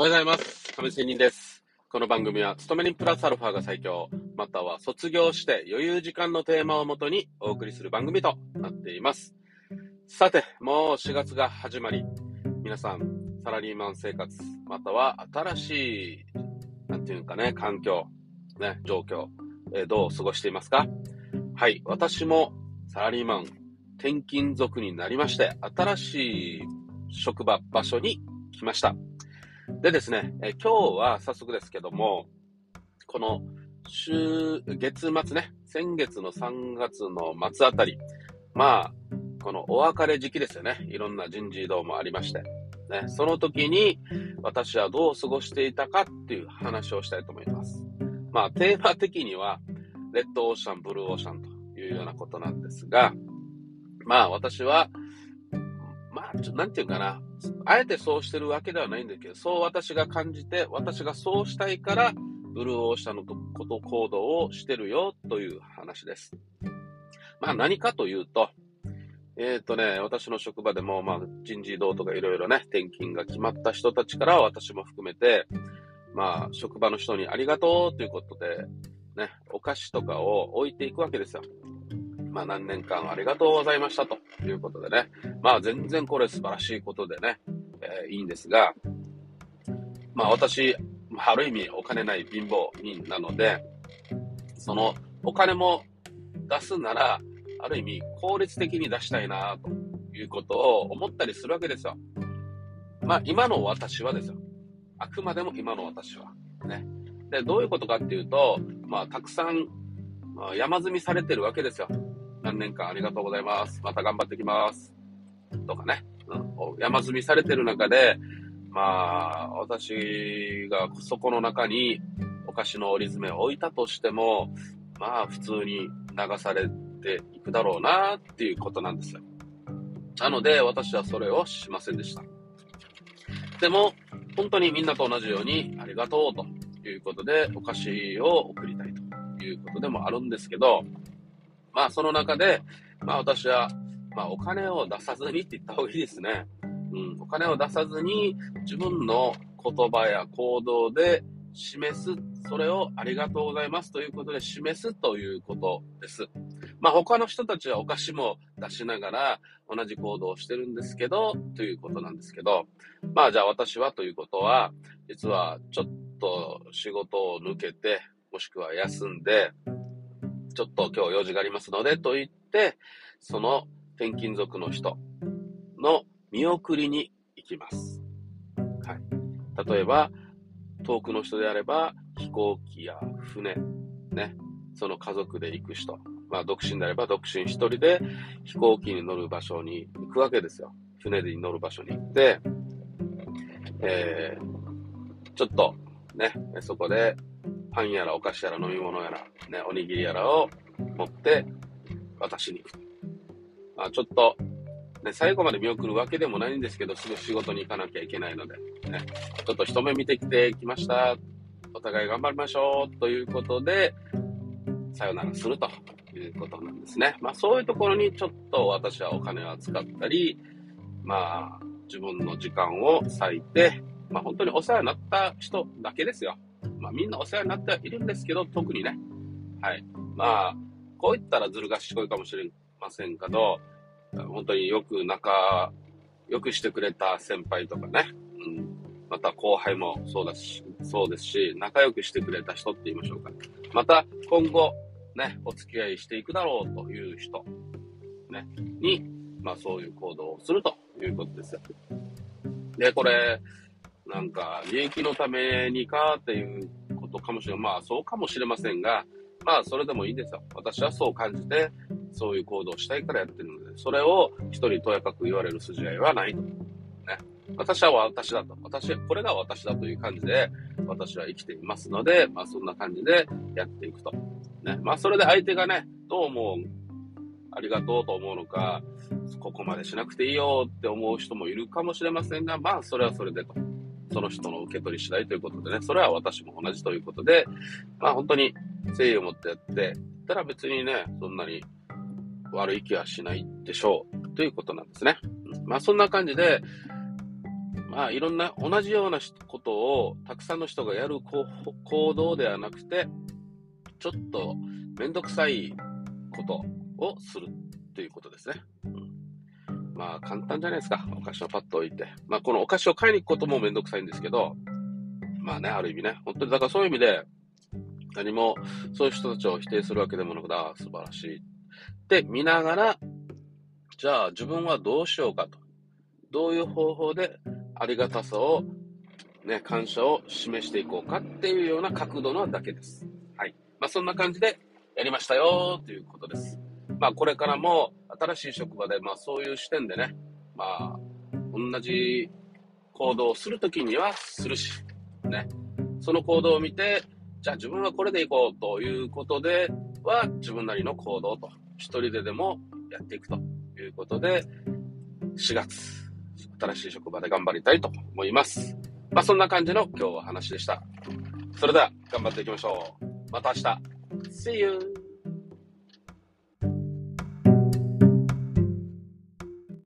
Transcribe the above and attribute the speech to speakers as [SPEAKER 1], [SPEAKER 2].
[SPEAKER 1] おはようございます。亀仙人です。この番組は、勤め人プラスアルファが最強、または卒業して余裕時間のテーマをもとにお送りする番組となっています。さて、もう4月が始まり、皆さん、サラリーマン生活、または新しい、なんていうんかね、環境、ね、状況、えーどう過ごしていますか？はい、私もサラリーマン、転勤族になりまして、新しい職場、場所に来ました。でですね、え今日は早速ですけども、この週、月末ね、先月の3月の末あたり、まあ、このお別れ時期ですよね。いろんな人事異動もありまして。ね、その時に私はどう過ごしていたかっていう話をしたいと思います。まあ、テーマ的には、レッドオーシャン、ブルーオーシャンというようなことなんですが、まあ私は、まあ、ちょなんていうかな、あえてそうしてるわけではないんだけど、そう私が感じて、私がそうしたいから、ブルーオーシャンのこと、行動をしてるよという話です。まあ何かというと、えっ、とね、私の職場でも、まあ人事異動とかいろいろね、転勤が決まった人たちから私も含めて、まあ職場の人にありがとうということで、ね、お菓子とかを置いていくわけですよ。まあ何年間ありがとうございましたということでね。まあ全然これ素晴らしいことでね、えーいいんですが、まあ私、ある意味お金ない貧乏人なので、そのお金も出すなら、ある意味効率的に出したいなということを思ったりするわけですよ。まあ今の私はですよ。あくまでも今の私は。ね。で、どういうことかっていうと、まあたくさん、あ、山積みされてるわけですよ。何年間ありがとうございます。また頑張ってきます。とかね。うん、山積みされてる中で、まあ、私がそこの中にお菓子の折り詰めを置いたとしても、まあ、普通に流されていくだろうなっていうことなんですよ。なので、私はそれをしませんでした。でも、本当にみんなと同じようにありがとうということで、お菓子を送りたいということでもあるんですけど、まあ、その中で、まあ、私は、まあ、お金を出さずにって言った方がいいですね。うん、お金を出さずに、自分の言葉や行動で示す、それをありがとうございますということで示すということです。まあ、他の人たちはお菓子も出しながら同じ行動をしてるんですけど、ということなんですけど、まあ、じゃあ私はということは、実はちょっと仕事を抜けて、もしくは休んで、ちょっと今日用事がありますのでと言って、その転勤族の人の見送りに行きます。はい。例えば、遠くの人であれば、飛行機や船、ね、その家族で行く人。まあ、独身であれば、独身一人で飛行機に乗る場所に行くわけですよ。船に乗る場所に行って、えー、ちょっと、ね、そこで、パンやらお菓子やら飲み物やら、ね、おにぎりやらを持って渡しに行く。まあ、ちょっと、ね、最後まで見送るわけでもないんですけど、すぐ仕事に行かなきゃいけないので、ね、ちょっと一目見てきてきました。お互い頑張りましょう。ということで、さよならするということなんですね。まあそういうところにちょっと私はお金を使ったり、まあ自分の時間を割いて、まあ本当にお世話になった人だけですよ。まあみんなお世話になってはいるんですけど、特にね。はい。まあ、こう言ったらずる賢いかもしれませんけど、本当によく仲良くしてくれた先輩とかね、うん、また後輩もそうだし、そうですし、仲良くしてくれた人って言いましょうか。また今後、ね、お付き合いしていくだろうという人、ね、に、まあそういう行動をするということですよ。で、これ、なんか、利益のためにかっていうことかもしれない。まあそうかもしれませんが、まあそれでもいいですよ。私はそう感じて、そういう行動をしたいからやってるので、それを人にとやかく言われる筋合いはないと。ね。私は私だと。私、これが私だという感じで、私は生きていますので、まあそんな感じでやっていくと。ね。まあそれで相手がね、どう思う、ありがとうと思うのか、ここまでしなくていいよって思う人もいるかもしれませんが、まあそれはそれでと。その人の受け取り次第ということでね、それは私も同じということで、まあ本当に誠意を持ってやって、たら別にね、そんなに悪い気はしないでしょう。ということなんですね。まあそんな感じで、まあ、いろんな同じようなことをたくさんの人がやる行動ではなくて、ちょっとめんどくさいことをするということですね。うん、まあ、簡単じゃないですか。お菓子をパッと置いて。まあ、このお菓子を買いに行くこともめんどくさいんですけど、まあね、ある意味ね。本当に、だからそういう意味で、何もそういう人たちを否定するわけでもなくて、ああ、素晴らしい。って見ながら、じゃあ自分はどうしようかと。どういう方法でありがたさを、ね、感謝を示していこうかっていうような角度なだけです。はい。まあ、そんな感じでやりましたよということです。まあ、これからも新しい職場で、まあ、そういう視点でね、まあ、同じ行動をするときにはするし、ね、その行動を見て、じゃあ自分はこれでいこうということでは、自分なりの行動と、一人ででもやっていくということで、4月、新しい職場で頑張りたいと思います。まあそんな感じの今日は話でした。それでは頑張っていきましょう。また明日。See you!